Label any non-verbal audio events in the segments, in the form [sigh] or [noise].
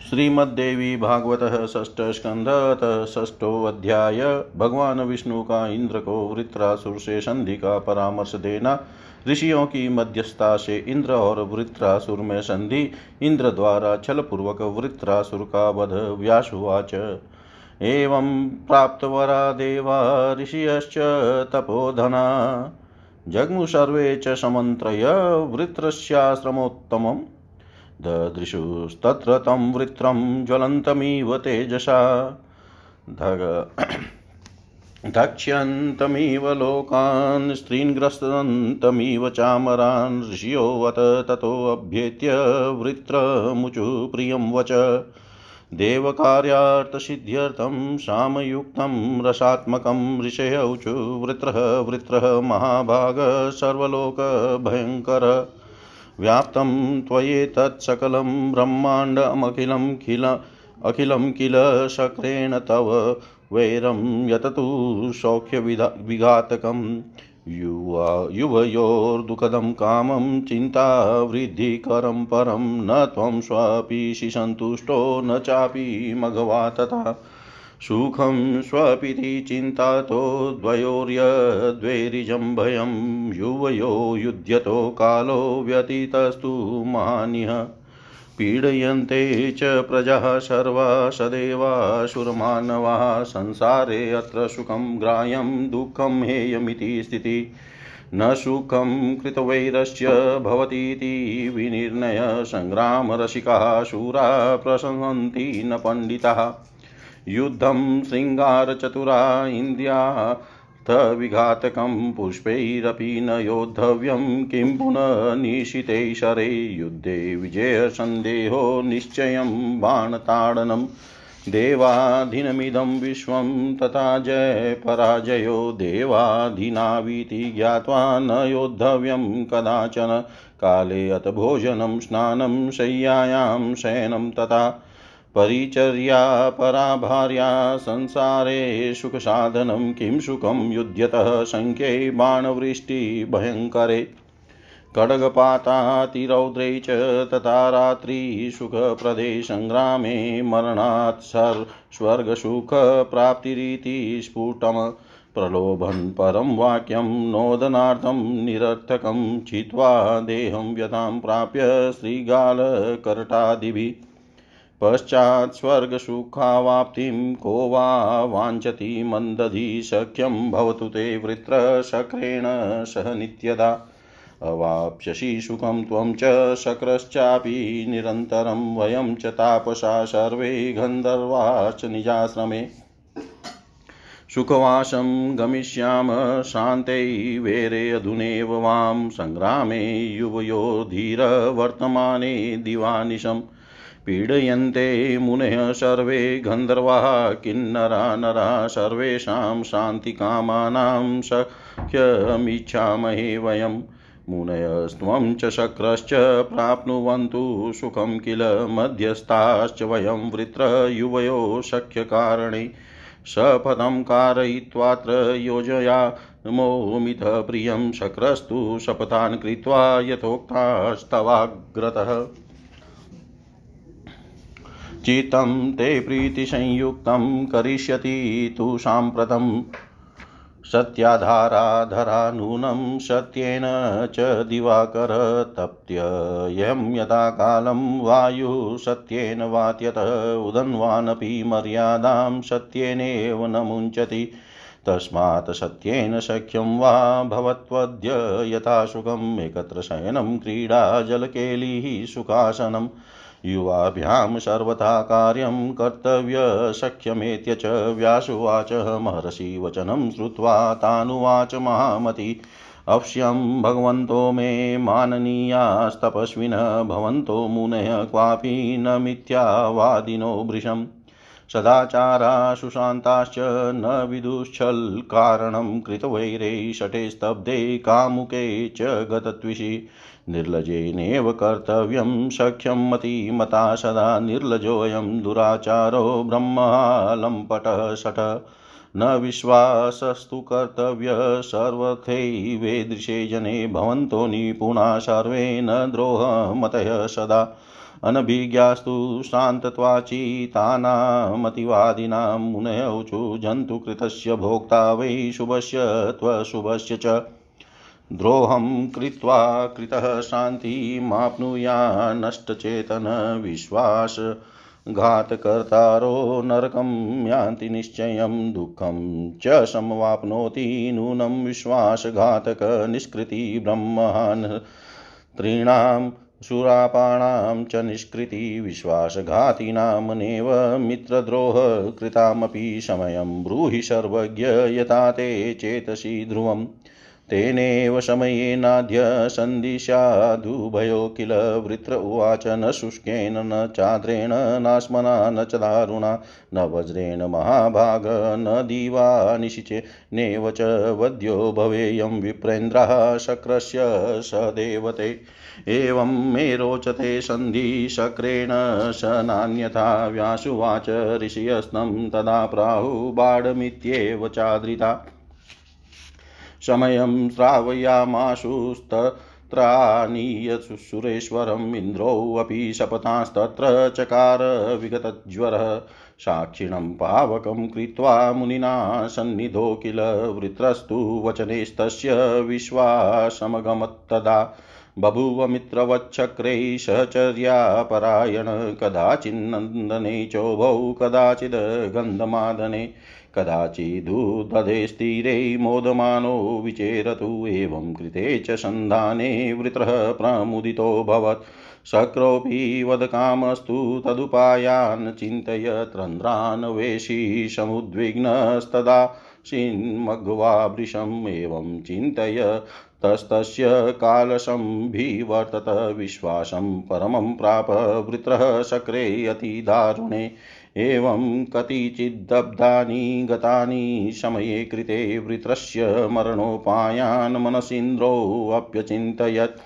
श्रीमद्देवी भागवत षष्ठ स्कंध षष्ठोध्याय भगवान विष्णु का इंद्र को वृत्रासुर से संधि का परामर्श देना। ऋषियों की मध्यस्थता से इंद्र और वृत्रासुर में संधि, इंद्र द्वारा छल पूर्वक वृत्रासुर का वध व्यासुवाच एवं प्राप्तवरा देवा, ऋषियश्च तपोधना। जग्मु सर्वे च समन्त्रय, वृत्रस्याश्रमोत्तमम्। ददृशुस्तत्र तं वृत्रं ज्वलन्तमिव तेजसा। धग [coughs] धक्ष्यन्तमिव लोकान् स्त्रीन् ग्रस्तन्तमिव चामरान् ऋषियोऽवत ततोऽभ्येत्य वृत्रमुचु प्रियं वच। देवकार्यार्थसिद्ध्यर्थं, सामयुक्तं, रसात्मकं ऋषयौचु वृत्रः वृत्रः, महाभाग, सर्वलोकभयङ्कर। व्याप्तं त्वयेतत्सकलं ब्रह्माण्डमखिलं किल अखिलं किल शक्रेण तव वैरं यततु सौख्यविधा विघातकम् युवा, युवयोर्दुःखदं कामं, चिन्तावृद्धिकरं परं, न त्वं स्वापि सन्तुष्टो न चापि मघवा तथा। सुखं स्वपिति चिन्तातो द्वयोर्यद्वैरिजं भयं युवयो युध्यतो कालो व्यतीतस्तु मान्यः पीडयन्ते च प्रजाः सर्वा सदैवासुरमानवाः संसारे अत्र सुखं ग्राह्यं दुःखं हेयमिति स्थितिः। न सुखं कृतवैरस्य भवतीति विनिर्णय सङ्ग्रामरसिकाः शूरा प्रशंसन्ति न पण्डिताः। युद्धं शृङ्गारचतुरा इन्द्रियार्थविघातकं पुष्पैरपि न योद्धव्यं किं पुनः निशिते शरे युद्धे विजयसन्देहो निश्चयं बाणताडनम् देवाधीनमिदं विश्वं तथा जयपराजयो देवाधीनावीति ज्ञात्वा न योद्धव्यं कदाचन काले अथ भोजनं स्नानं शय्यायां शयनं तथा परिचर्या परा भार्या संसारे सुखसाधनं किं सुखं युध्यतः शङ्ख्ये बाणवृष्टिभयङ्करे खड्गपातातिरौद्रे च तथा रात्रिसुखप्रदे सङ्ग्रामे मरणात् सर् स्वर्गसुखप्राप्तिरिति स्फुटम्। प्रलोभन् परं वाक्यं नोदनार्थं निरर्थकं छित्त्वा देहं व्यतां प्राप्य श्रीगालकरटादिभिः पश्चात् स्वर्गसुखावाप्तिं को वा वाञ्छति मन्दधि भवतु ते वृत्रशक्रेण सह नित्यदा। अवाप्स्यसि सुखं त्वं च शक्रश्चापि निरन्तरं वयं च तापसा सर्वे गन्धर्वाश्च निजाश्रमे। सुखवासं गमिष्याम शान्ते वेरे अधुनेव वां सङ्ग्रामे युवयो धीरवर्तमाने दिवानिशम्। पीडयन्ते मुनयः सर्वे गन्धर्वाः, किन्नरा नरा, सर्वेषां शान्तिकामानां सख्यमिच्छामहे वयं। मुनयस्त्वं च शक्रश्च प्राप्नुवन्तु सुखं किल मध्यस्थाश्च वयं वृत्रयुवयो शक्यकारणे। शपथं कारयित्वात्र योजयामोमिथ प्रियं शक्रस्तु शपथान् कृत्वा यथोक्तास्तवाग्रतः। चित्तं ते प्रीतिसंयुक्तं करिष्यति तु साम्प्रतम् सत्याधाराधरा नूनं सत्येन च दिवाकर तप्त्ययं यथा कालं वायुः सत्येन वात्यत उदन्वानपि मर्यादां सत्येनेव न मुञ्चति तस्मात् सत्येन शक्यं वा भवत्वद्य यथा सुखम् एकत्र शयनं क्रीडा जलकेलिः सुखासनम् युवाभ्यां सर्वथा कार्यं कर्तव्यशक्यमेत्य च व्यासुवाच महर्षि वचनं श्रुत्वा तानुवाच महामति। अवश्यं भगवन्तो मे माननीयास्तपस्विनः, भवन्तो मुनयः क्वापि न मिथ्यावादिनो भृशम्। सदाचारा सुशान्ताश्च न विदुश्चल्कारणं कृतवैरे शटे स्तब्धे कामुके च निर्लजेनेव कर्तव्यं शक्यं मतिमता सदा निर्लजोऽयं दुराचारो ब्रह्मालम्पटः शठ न विश्वासस्तु कर्तव्य सर्वथैवेदृशे जने भवन्तो निपुणा सर्वे न द्रोहमतयः सदा। अनभिज्ञास्तु श्रान्तत्वाचीतानामतिवादिनां मुनयौचु जन्तुकृतस्य भोक्ता वै शुभस्य त्वशुभस्य च। द्रोहं कृत्वा कृतः शान्तिमाप्नुया नष्टचेतन विश्वास, घातकर्तारो नरकं यान्ति निश्चयं, दुःखं च समवाप्नोति नूनं विश्वासघातकनिष्कृति ब्रह्मान् त्रीणां सुरापाणां च निष्कृति विश्वासघातीनामनेव मित्रद्रोहकृतामपि समयं ब्रूहि सर्वज्ञ यथा ते चेतसि ध्रुवम्। तेनेव समयेनाद्य सन्दिशाधुभयो किल? वृत्र उवाच न शुष्केन, न चाद्रेण, नास्मना, न च दारुणा, न वज्रेण महाभाग, न दीवा निशिचे। नेव च वद्यो भवेयं विप्रेन्द्रः शक्रस्य स देवते एवं मे रोचते सन्धिशक्रेण स नान्यथा व्यासुवाच ऋषियस्तं तदा प्राहुबाडमित्येव चादृता समयं श्रावयामाशुस्तत्रानीय सुरेश्वरम् इन्द्रोऽपि शपथास्तत्र चकार विगतज्वरः। साक्षिणं पावकं कृत्वा मुनिना सन्निधो किल वृत्रस्तु वचनेस्तस्य विश्वासमगमत्तदा। बभूव मित्रवच्छक्रै सहचर्यापरायण कदाचिन्नन्दने चोभौ कदाचिद् गन्धमादने। कदाचिदुदधे स्थिरे मोदमानो विचेरतु एवं कृते च सन्धाने वृत्रः प्रमुदितोऽभवत् शक्रोऽपि वदकामस्तु तदुपायान् चिन्तयत् रन्ध्रान्वेषी समुद्विग्नस्तदा शिन्मघ्वाभृशम् एवं चिन्तय तस्तस्य कालशम्भिवर्तत विश्वासं परमं प्राप वृत्रः शक्रे अतिदारुणे एवं कतिचिद्दब्धानि गतानि समये कृते वृत्रस्य मरणोपायान् मनसीन्द्रोऽप्यचिन्तयत्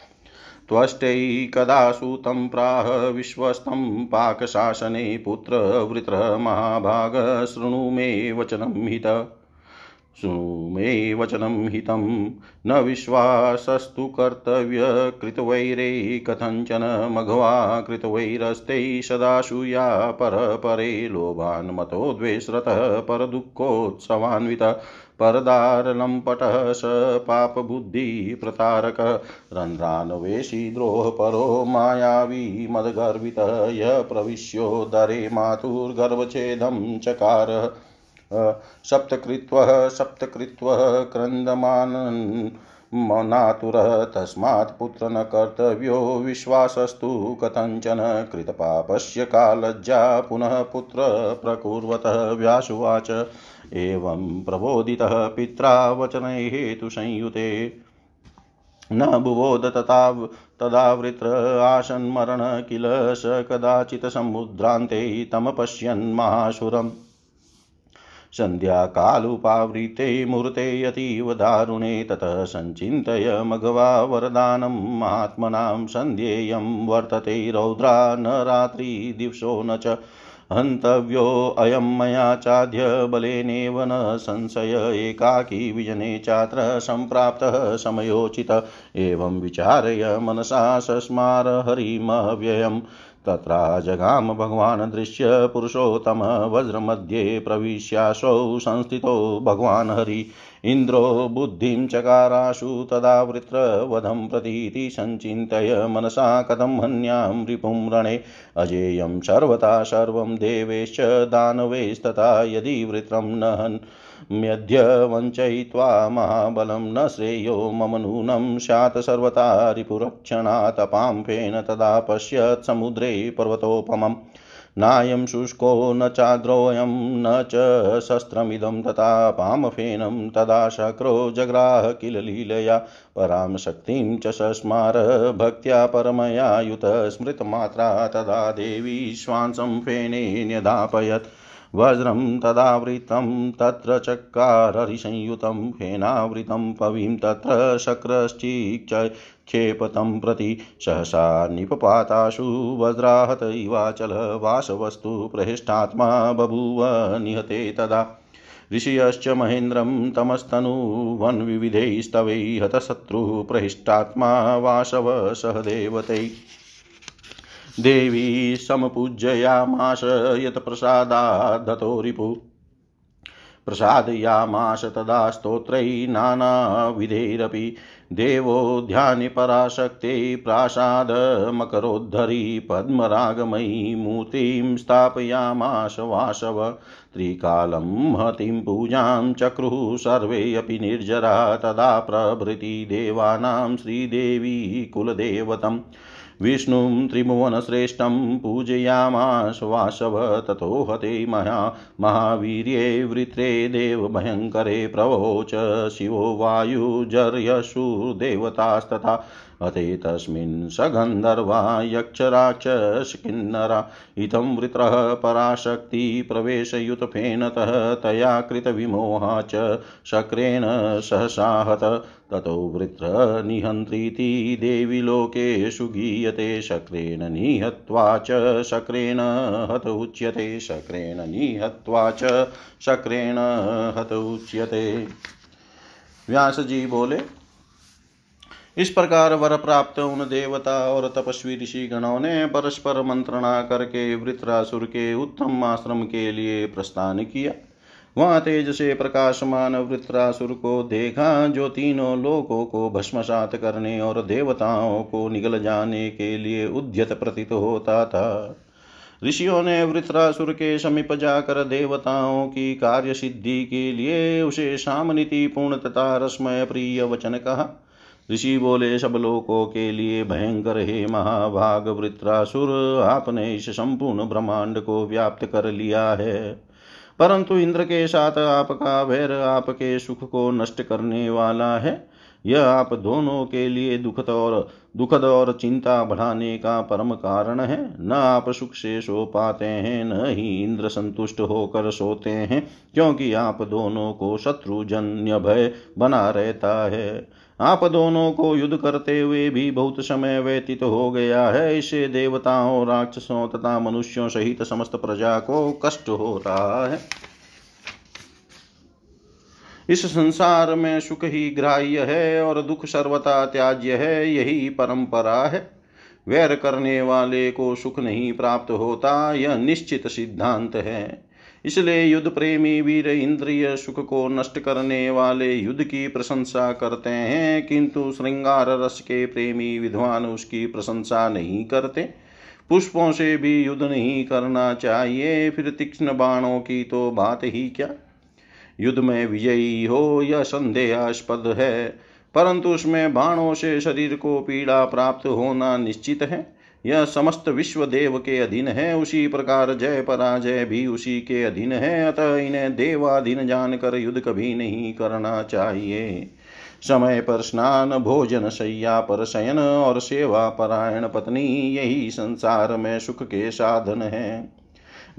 त्वष्टैकदा सूतं प्राह विश्वस्तं पाकशासने पुत्रवृत्रः महाभाग शृणु मे वचनं हित। मे वचनं हितं न विश्वासस्तु कर्तव्यकृतवैरे कथञ्चन मघवा कृतवैरस्ते सदाशूया परपरे लोभान् मतो द्वेषरतः परदुःखोत्सवान्वितः परदारलम्पटः स पापबुद्धिप्रतारकः रन्ध्रान्वेषी द्रोहपरो मायावी मदगर्वितः य प्रविश्योदरे मातुर्गर्वच्छेदं चकारः सप्तकृत्वः सप्तकृत्वः क्रन्दमानन् नातुरः तस्मात् पुत्र न कर्तव्यो विश्वासस्तु कथञ्चन कृतपापस्य कालज्जा पुनः पुत्र प्रकुर्वतः व्यासुवाच। एवं प्रबोधितः पित्रा वचनैः हेतुसंयुते न बुबोध तथा तदा आसन्मरण किल स कदाचित् समुद्रान्ते तमपश्यन् सन्ध्याकालुपावृते मूर्ते अतीव दारुणे ततः सञ्चिन्तय मघवा वरदानं, महात्मनां सन्ध्येयं वर्तते रौद्रा न रात्रिदिवसो न च हन्तव्योऽयं मया चाद्य बलेनेव न संशय एकाकी विजने चात्र सम्प्राप्तः समयोचित एवं विचार्य मनसा सस्मार हरिमव्ययम् तत्रा जगाम भगवान् दृश्य पुरुषोत्तम वज्रमध्ये प्रविश्यासौ संस्थितो भगवान् हरि। इन्द्रो बुद्धिं चकाराशु तदा वृत्रवधं प्रतीति सञ्चिन्तय मनसा कथं हन्यां रिपुं रणे। अजेयं सर्वथा सर्वं देवेश्च दानवेस्तथा यदि वृत्रं न म्यद्य वञ्चयित्वा महाबलं न श्रेयो मम नूनं स्यात् सर्वथा रिपुरक्षणात् फेन तदा पश्यत् समुद्रे पर्वतोपमम् नायं शुष्को न चाद्रोऽयं न च शस्त्रमिदं तथा पामफेनं तदा शक्रो जग्राह किल लीलया। परां शक्तिं च सस्मार भक्त्या परमया युत स्मृतमात्रा तदा देवी श्वांसं फेने न्यदापयत् वज्रं तदावृतं तत्र चक्काररिसंयुतं फेनावृतं पवीं तत्र शक्रश्चिक्षेपतं प्रति सहसा निपपाताशु वज्राहत इवाचल वासवस्तु प्रहिष्टात्मा बभूव निहते तदा। ऋषयश्च महेन्द्रं तमस्तनुवन्विविधैस्तवै हतशत्रुः प्रहिष्टात्मा वासव सह देवतैः देवी समपूजयामाश यत्प्रसादादतो रिपु प्रसादयामाश तदा स्तोत्रै नानाविधैरपि। देवो ध्यानि पराशक्ते प्रासादमकरोद्धरी पद्मरागमयी मूर्तिं स्थापयामाश वासव। त्रिकालं महतीं पूजां चक्रुः सर्वेऽपि निर्जरा तदा प्रभृति देवानां श्रीदेवी कुलदेवतम्। विष्णुं त्रिभुवनश्रेष्ठं पूजयामास वासव ततो हते महा महावीर्ये वृत्रे देवभयङ्करे प्रवोच शिवो वायुजर्यशुर्देवतास्तथा। अते तस्मिन् स गन्धर्वा यक्षराक्षसकिन्नरा इतं वृत्रः पराशक्ति प्रवेशयुतफेनतः तया कृतविमोहा च शक्रेण सहसाहत ततो वृत्रनिहन्त्रीति देवि लोकेषु गीयते शक्रेण निहत्वा च शक्रेण हत उच्यते शक्रेण निहत्वा च शक्रेण हत उच्यते। व्यास जी बोले इस प्रकार वर प्राप्त उन देवता और तपस्वी ऋषि गणों ने परस्पर मंत्रणा करके वृत्रासुर के उत्तम आश्रम के लिए प्रस्थान किया। वहाँ तेज से प्रकाशमान वृत्रासुर को देखा, जो तीनों लोकों को भस्मसात करने और देवताओं को निगल जाने के लिए उद्यत प्रतीत होता था। ऋषियों ने वृत्रासुर के समीप जाकर देवताओं की कार्य सिद्धि के लिए उसे सामनीति पूर्ण तथा रसमय प्रिय वचन कहा। ऋषि बोले, सब लोकों के लिए भयंकर हे महाभाग वृत्रासुर, आपने इस संपूर्ण ब्रह्मांड को व्याप्त कर लिया है। परंतु इंद्र के साथ आपका वैर आपके सुख को नष्ट करने वाला है। यह आप दोनों के लिए दुखद और दुखद और चिंता बढ़ाने का परम कारण है। न आप सुख से सो पाते हैं, न ही इंद्र संतुष्ट होकर सोते हैं, क्योंकि आप दोनों को शत्रुजन्य भय बना रहता है। आप दोनों को युद्ध करते हुए भी बहुत समय व्यतीत हो गया है। इसे देवताओं, राक्षसों तथा मनुष्यों सहित समस्त प्रजा को कष्ट हो रहा है। इस संसार में सुख ही ग्राह्य है और दुख सर्वथा त्याज्य है, यही परंपरा है। वैर करने वाले को सुख नहीं प्राप्त होता, यह निश्चित सिद्धांत है। इसलिए युद्ध प्रेमी वीर इंद्रिय सुख को नष्ट करने वाले युद्ध की प्रशंसा करते हैं, किंतु श्रृंगार रस के प्रेमी विद्वान उसकी प्रशंसा नहीं करते। पुष्पों से भी युद्ध नहीं करना चाहिए, फिर तीक्ष्ण बाणों की तो बात ही क्या? युद्ध में विजयी हो यह संदेहास्पद है, परंतु उसमें बाणों से शरीर को पीड़ा प्राप्त होना निश्चित है। यह समस्त विश्व देव के अधीन है, उसी प्रकार जय पराजय भी उसी के अधीन है, अतः इन्हें देवाधीन जानकर युद्ध कभी नहीं करना चाहिए। समय पर स्नान, भोजन शैया पर शयन और सेवा, परायण पत्नी, यही संसार में सुख के साधन है।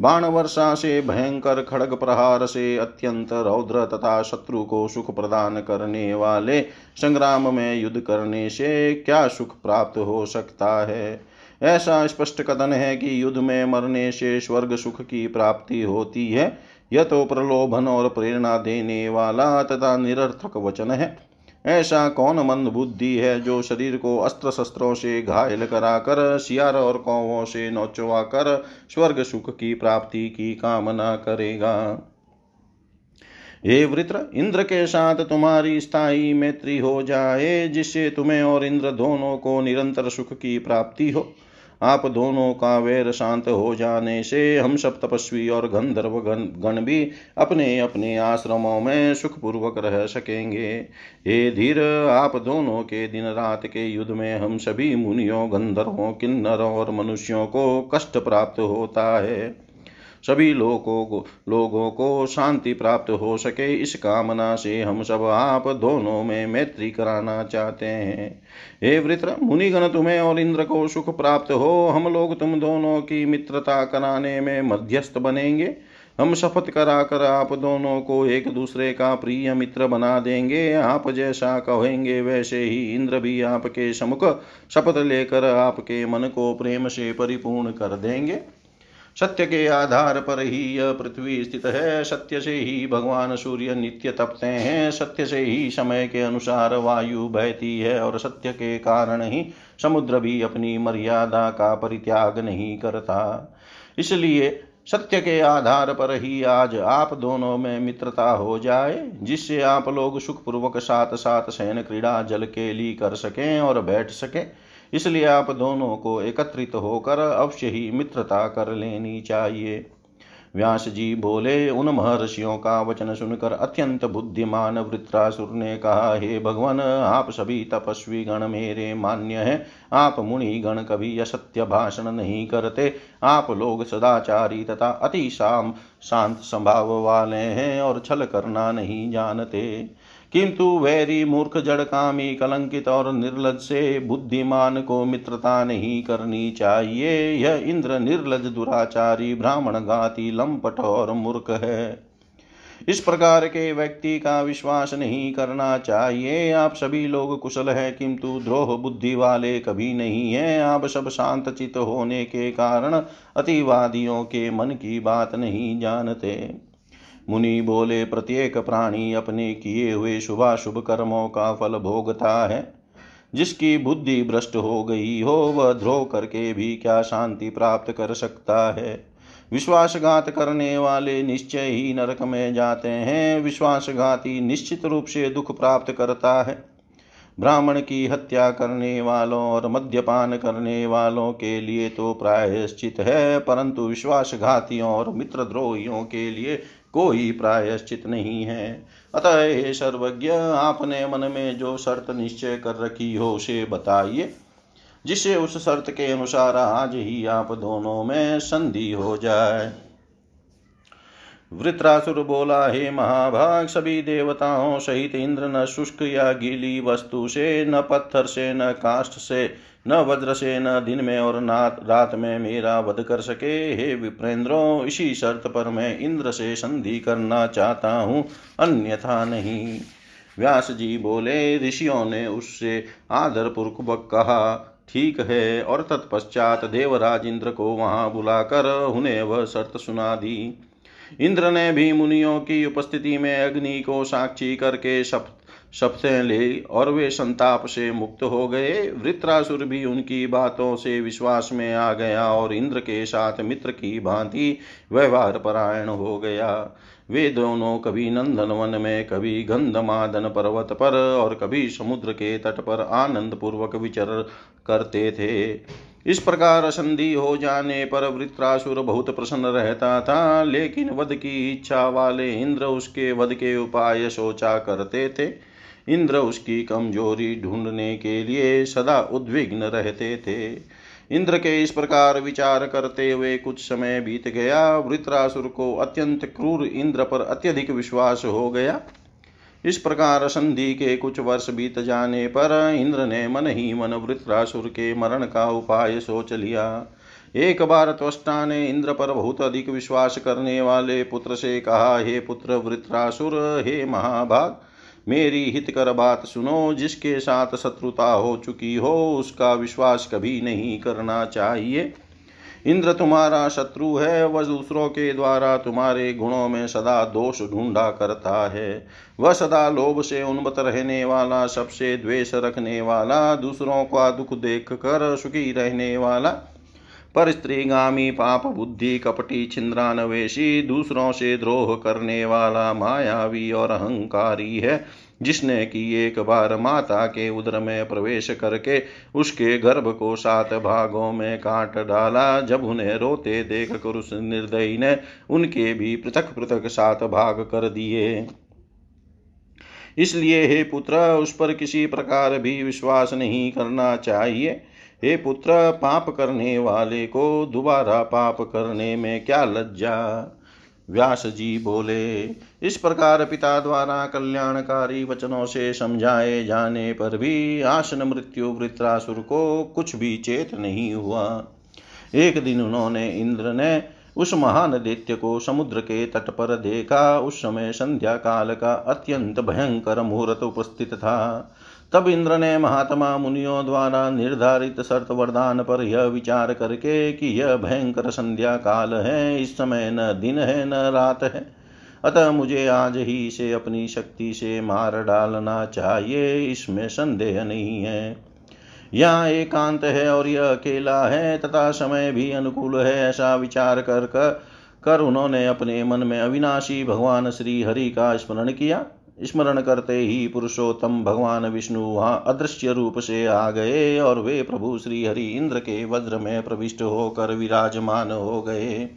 बाण वर्षा से भयंकर खड़ग प्रहार से अत्यंत रौद्र तथा शत्रु को सुख प्रदान करने वाले संग्राम में युद्ध करने से क्या सुख प्राप्त हो सकता है? ऐसा स्पष्ट कथन है कि युद्ध में मरने से स्वर्ग सुख की प्राप्ति होती है। यह तो प्रलोभन और प्रेरणा देने वाला तथा निरर्थक वचन है। ऐसा कौन मंद बुद्धि है जो शरीर को अस्त्र शस्त्रों से घायल कराकर, सियार और कौवों से नौचवा कर स्वर्ग सुख की प्राप्ति की कामना करेगा? हे वृत्र, इंद्र के साथ तुम्हारी स्थायी मैत्री हो जाए, जिससे तुम्हें और इंद्र दोनों को निरंतर सुख की प्राप्ति हो। आप दोनों का वैर शांत हो जाने से हम सब तपस्वी और गंधर्व गण भी अपने अपने आश्रमों में सुखपूर्वक रह सकेंगे। हे धीर, आप दोनों के दिन रात के युद्ध में हम सभी मुनियों, गंधर्वों, किन्नरों और मनुष्यों को कष्ट प्राप्त होता है। सभी लोगों को लोगों को शांति प्राप्त हो सके। इस कामना से हम सब आप दोनों में मैत्री कराना चाहते हैं। हे वृत्र, मुनिगण तुम्हें और इंद्र को सुख प्राप्त हो। हम लोग तुम दोनों की मित्रता कराने में मध्यस्थ बनेंगे। हम शपथ कराकर आप दोनों को एक दूसरे का प्रिय मित्र बना देंगे। आप जैसा कहेंगे वैसे ही इंद्र भी आपके समुख शपथ लेकर आपके मन को प्रेम से परिपूर्ण कर देंगे। सत्य के आधार पर ही यह पृथ्वी स्थित है। सत्य से ही भगवान सूर्य नित्य तपते हैं। सत्य से ही समय के अनुसार वायु बहती है और सत्य के कारण ही समुद्र भी अपनी मर्यादा का परित्याग नहीं करता। इसलिए सत्य के आधार पर ही आज आप दोनों में मित्रता हो जाए, जिससे आप लोग सुखपूर्वक साथ साथ शयन क्रीड़ा जल के लिए कर सकें और बैठ सकें। इसलिए आप दोनों को एकत्रित होकर अवश्य ही मित्रता कर लेनी चाहिए। व्यास जी बोले, उन महर्षियों का वचन सुनकर अत्यंत बुद्धिमान वृत्रासुर ने कहा, हे भगवान, आप सभी तपस्वी गण मेरे मान्य हैं। आप मुनि गण कभी असत्य भाषण नहीं करते। आप लोग सदाचारी तथा अति शाम शांत स्वभाव वाले हैं और छल करना नहीं जानते। किंतु वैरी मूर्ख जड़कामी कलंकित और निर्लज से बुद्धिमान को मित्रता नहीं करनी चाहिए। यह इंद्र निर्लज दुराचारी ब्राह्मण गाती लंपट और मूर्ख है। इस प्रकार के व्यक्ति का विश्वास नहीं करना चाहिए। आप सभी लोग कुशल हैं, किंतु द्रोह बुद्धि वाले कभी नहीं है। आप सब शांत चित होने के कारण अतिवादियों के मन की बात नहीं जानते। मुनि बोले, प्रत्येक प्राणी अपने किए हुए शुभाशुभ कर्मों का फल भोगता है। जिसकी बुद्धि भ्रष्ट हो गई हो, वह द्रोह करके भी क्या शांति प्राप्त कर सकता है? विश्वासघात करने वाले निश्चय ही नरक में जाते हैं। विश्वासघाती निश्चित रूप से दुख प्राप्त करता है। ब्राह्मण की हत्या करने वालों और मद्यपान करने वालों के लिए तो प्रायश्चित है, परंतु विश्वासघातियों और मित्रद्रोहियों के लिए कोई प्रायश्चित नहीं है। अतः हे सर्वज्ञ, आपने मन में जो शर्त निश्चय कर रखी हो, उसे बताइए, जिससे उस शर्त के अनुसार आज ही आप दोनों में संधि हो जाए। वृत्रासुर बोला, हे महाभाग, सभी देवताओं सहित इंद्र न शुष्क या गीली वस्तु से, न पत्थर से, न काष्ठ से न वज्र से न दिन में और नात रात में मेरा वध कर सके। हे विप्रेंद्रो, इसी शर्त पर मैं इंद्र से संधि करना चाहता हूँ। अन्यथा नहीं। व्यास जी बोले, ऋषियों ने उससे आदर पूर्वक कहा, ठीक है। और तत्पश्चात देवराज इंद्र को वहाँ बुलाकर उन्हें वह शर्त सुना दी। इंद्र ने भी मुनियों की उपस्थिति में अग्नि को साक्षी करके शपथ शपथें ले, और वे संताप से मुक्त हो गए। वृत्रासुर भी उनकी बातों से विश्वास में आ गया, और इंद्र के साथ मित्र की भांति व्यवहार परायण हो गया। वे दोनों कभी नंदन वन में, कभी गंधमादन पर्वत पर, और कभी समुद्र के तट पर आनंद पूर्वक विचर करते थे। इस प्रकार संधि हो जाने पर वृत्रासुर बहुत प्रसन्न रहता था, लेकिन वध की इच्छा वाले इंद्र उसके वध के उपाय सोचा करते थे। इंद्र उसकी कमज़ोरी ढूँढने के लिए सदा उद्विग्न रहते थे। इंद्र के इस प्रकार विचार करते हुए कुछ समय बीत गया। वृत्रासुर को अत्यंत क्रूर इंद्र पर अत्यधिक विश्वास हो गया। इस प्रकार संधि के कुछ वर्ष बीत जाने पर इंद्र ने मन ही मन वृत्रासुर के मरण का उपाय सोच लिया। एक बार त्वष्टा ने इंद्र पर बहुत अधिक विश्वास करने वाले पुत्र से कहा, हे पुत्र वृत्रासुर, हे महाभाग मेरी हितकर बात सुनो, जिसके साथ शत्रुता हो चुकी हो, उसका विश्वास कभी नहीं करना चाहिए। इंद्र तुम्हारा शत्रु है, वह दूसरों के द्वारा तुम्हारे गुणों में सदा दोष ढूंढा करता है। वह सदा लोभ से उन्मत रहने वाला, सबसे द्वेष रखने वाला, दूसरों का दुख देख कर सुखी रहने वाला। पर स्त्रीगामी पाप बुद्धि कपटी छिंद्रानवेशी दूसरों से द्रोह करने वाला मायावी और अहंकारी है, जिसने कि एक बार माता के उदर में प्रवेश करके उसके गर्भ को सात भागों में काट डाला। जब उन्हें रोते देख कर उस निर्दयी ने उनके भी पृथक पृथक सात भाग कर दिए। इसलिए हे पुत्र, उस पर किसी प्रकार भी विश्वास नहीं करना चाहिए। हे पुत्र, पाप करने वाले को दोबारा पाप करने में क्या लज्जा? व्यास जी बोले, इस प्रकार पिता द्वारा कल्याणकारी वचनों से समझाए जाने पर भी आसन मृत्यु वृत्रासुर को कुछ भी चेत नहीं हुआ। एक दिन उन्होंने इंद्र ने उस महान दैत्य को समुद्र के तट पर देखा। उस समय संध्या काल का अत्यंत भयंकर मुहूर्त उपस्थित था। तब इंद्र ने महात्मा मुनियों द्वारा निर्धारित शर्त वरदान पर यह विचार करके कि यह भयंकर संध्या काल है इस समय न दिन है न रात है। अतः मुझे आज ही से अपनी शक्ति से मार डालना चाहिए इसमें संदेह नहीं है। यहाँ एकांत है और यह अकेला है तथा समय भी अनुकूल है ऐसा विचार कर कर, कर उन्होंने अपने मन में अविनाशी भगवान श्री हरि का स्मरण किया। स्मरण करते ही पुरुषोत्तम भगवान विष्णु वहाँ अदृश्य रूप से आ गए और वे प्रभु श्री हरि इंद्र के वज्र में प्रविष्ट होकर विराजमान हो गए।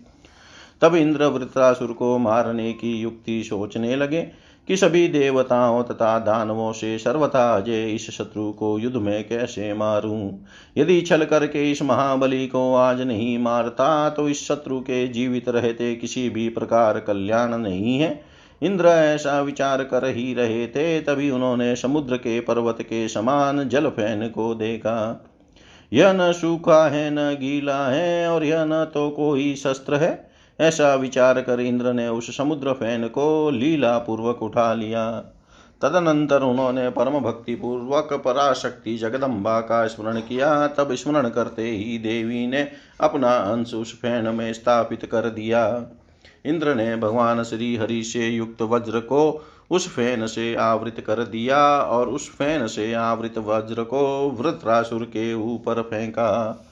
तब इंद्र वृत्रासुर को मारने की युक्ति सोचने लगे कि सभी देवताओं तथा दानवों से सर्वथा अजय इस शत्रु को युद्ध में कैसे मारूं? यदि छल करके इस महाबली को आज नहीं मारता तो इस शत्रु के जीवित रहते किसी भी प्रकार कल्याण नहीं है। इंद्र ऐसा विचार कर ही रहे थे, तभी उन्होंने समुद्र के पर्वत के समान जल फ़ैन को देखा। यह न सूखा है, न गीला है, और यह न तो कोई शस्त्र है। ऐसा विचार कर इंद्र ने उस समुद्र फ़ैन को लीला पूर्वक उठा लिया। तदनंतर उन्होंने परम भक्ति पूर्वक पराशक्ति जगदम्बा का स्मरण किया। तब स्मरण करते ही देवी ने अपना अंश उस फ़ैन में स्थापित कर दिया। इंद्र ने भगवान श्री हरि से युक्त वज्र को उस फ़ैन से आवृत कर दिया और उस फ़ैन से आवृत वज्र को वृत्रासुर के ऊपर फेंका।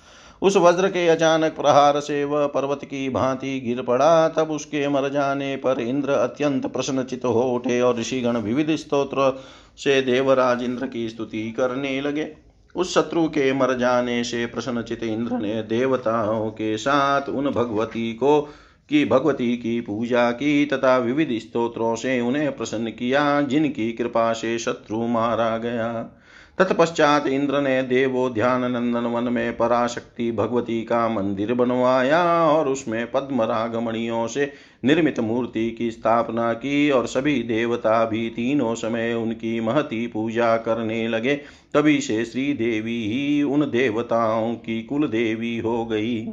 उस वज्र के अचानक प्रहार से वह पर्वत की भांति गिर पड़ा। तब उसके मर जाने पर इंद्र अत्यंत प्रसन्नचित हो उठे और ऋषिगण विविध स्त्रोत्र से देवराज इंद्र की स्तुति करने लगे। उस शत्रु के मर जाने से प्रसन्नचित इंद्र ने देवताओं के साथ उन भगवती को की भगवती की पूजा की तथा विविध स्तोत्रों से उन्हें प्रसन्न किया, जिनकी कृपा से शत्रु मारा गया। तत्पश्चात इंद्र ने देवोध्यान नंदन वन में पराशक्ति भगवती का मंदिर बनवाया और उसमें पद्म रागमणियों से निर्मित मूर्ति की स्थापना की और सभी देवता भी तीनों समय उनकी महती पूजा करने लगे। तभी से श्री देवी ही उन देवताओं की कुल देवी हो गई।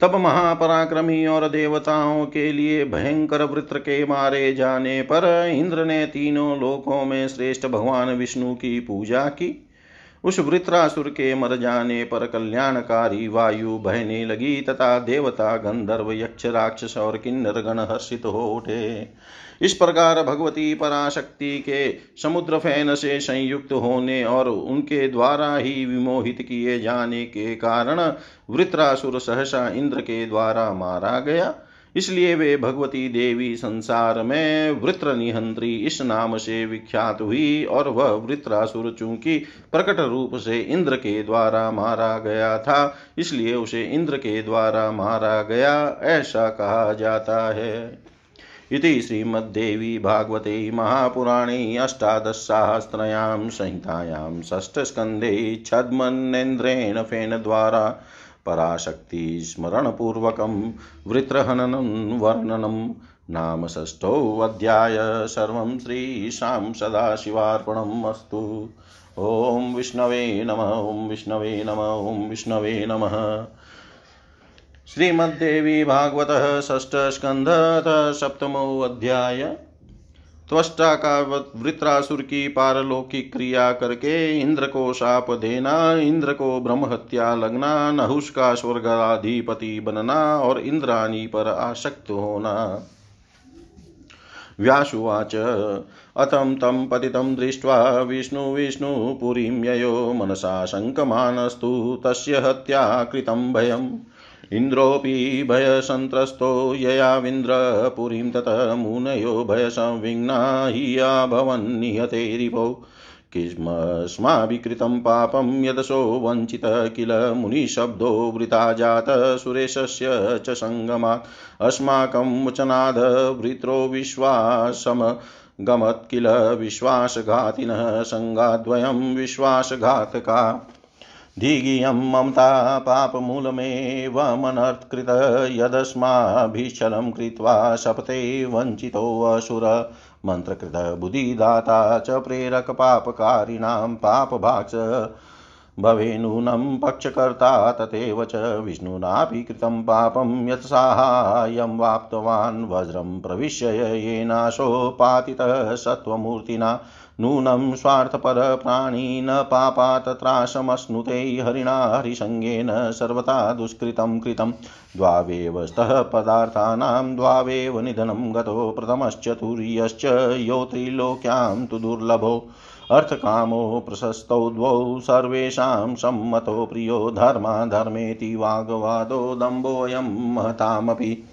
तब महापराक्रमी और देवताओं के लिए भयंकर वृत्र के मारे जाने पर इंद्र ने तीनों लोकों में श्रेष्ठ भगवान विष्णु की पूजा की। उस वृत्रासुर के मर जाने पर कल्याणकारी वायु बहने लगी तथा देवता गंधर्व, यक्ष, राक्षस और किन्नर गण हर्षित हो उठे। इस प्रकार भगवती पराशक्ति के समुद्र फ़ैन से संयुक्त होने और उनके द्वारा ही विमोहित किए जाने के कारण वृत्रासुर सहसा इंद्र के द्वारा मारा गया। इसलिए वे भगवती देवी संसार में वृत्र निहंत्री इस नाम से विख्यात हुई और वह वृत्रासुर चूँकि प्रकट रूप से इंद्र के द्वारा मारा गया था, इसलिए उसे इंद्र के द्वारा मारा गया, ऐसा कहा जाता है। इति श्रीमद्देवी भागवते महापुराणे अष्टादशसाहस्रयां संहितायां षष्ठस्कन्धे छद्मन्नेन्द्रेण फेनद्वारा पराशक्तिस्मरणपूर्वकं वृत्रहननं वर्णनं नाम षष्ठोऽध्याय सर्वं श्रीशां सदाशिवार्पणम् अस्तु। ॐ विष्णवे नम, ॐ विष्णवे नम, ॐ विष्णवे नमः। श्रीमद्देवी भागवत षष्ठ सप्तमो अध्याय त्वष्टा का वृत्रासुर की पारलौकिक क्रिया करके इंद्र को शाप देना इंद्र को ब्रह्म हत्या लगना नहुष का स्वर्गाधिपति बनना और इंद्राणी पर आसक्त होना। व्यासुवाच अतं तं पतितं दृष्ट्वा विष्णुविष्णुपुरीं ययो मनसा शङ्कमानस्तु तस्य हत्या भयम्। इन्द्रोऽपि भयसन्त्रस्तो ययाविन्द्रपुरीं ततः मुनयो भयसंविघ्ना हि अभवन्निहते रिपौ किस्मस्माभिकृतं पापं यदसो वञ्चितः किल मुनिशब्दो वृता जातः सुरेशस्य च सङ्गमात्। अस्माकं विश्वासम गमत् किल विश्वासघातिनः सङ्गाद्वयं विश्वासघातका। धिगियं ममता पापमूलमेवमनर्कृत यदस्माभिश्चलं कृत्वा शपथे वञ्चितोऽसुर मन्त्रकृत बुद्धिदाता च प्रेरकपापकारिणां पापभाक्ष। भवेनूनं पक्षकर्ता तथैव च विष्णुनापि कृतं पापं यत् साहाय्यं वाप्तवान्। वज्रं प्रविश्य येनाशोपातितः सत्त्वमूर्तिना। नूनं स्वार्थपरप्राणी न पापा तत्राशमश्नुते हरिणा हरिसङ्गेन सर्वथा दुष्कृतं कृतं। द्वावेव स्तः पदार्थानां द्वावेव निधनं गतो प्रथमश्चतुर्यश्च यो त्रिलोक्यां तु दुर्लभो। अर्थकामो प्रशस्तौ द्वौ सर्वेषां सम्मतो प्रियो धर्माधर्मेति वाग्वादो दम्भोऽयं महतामपि।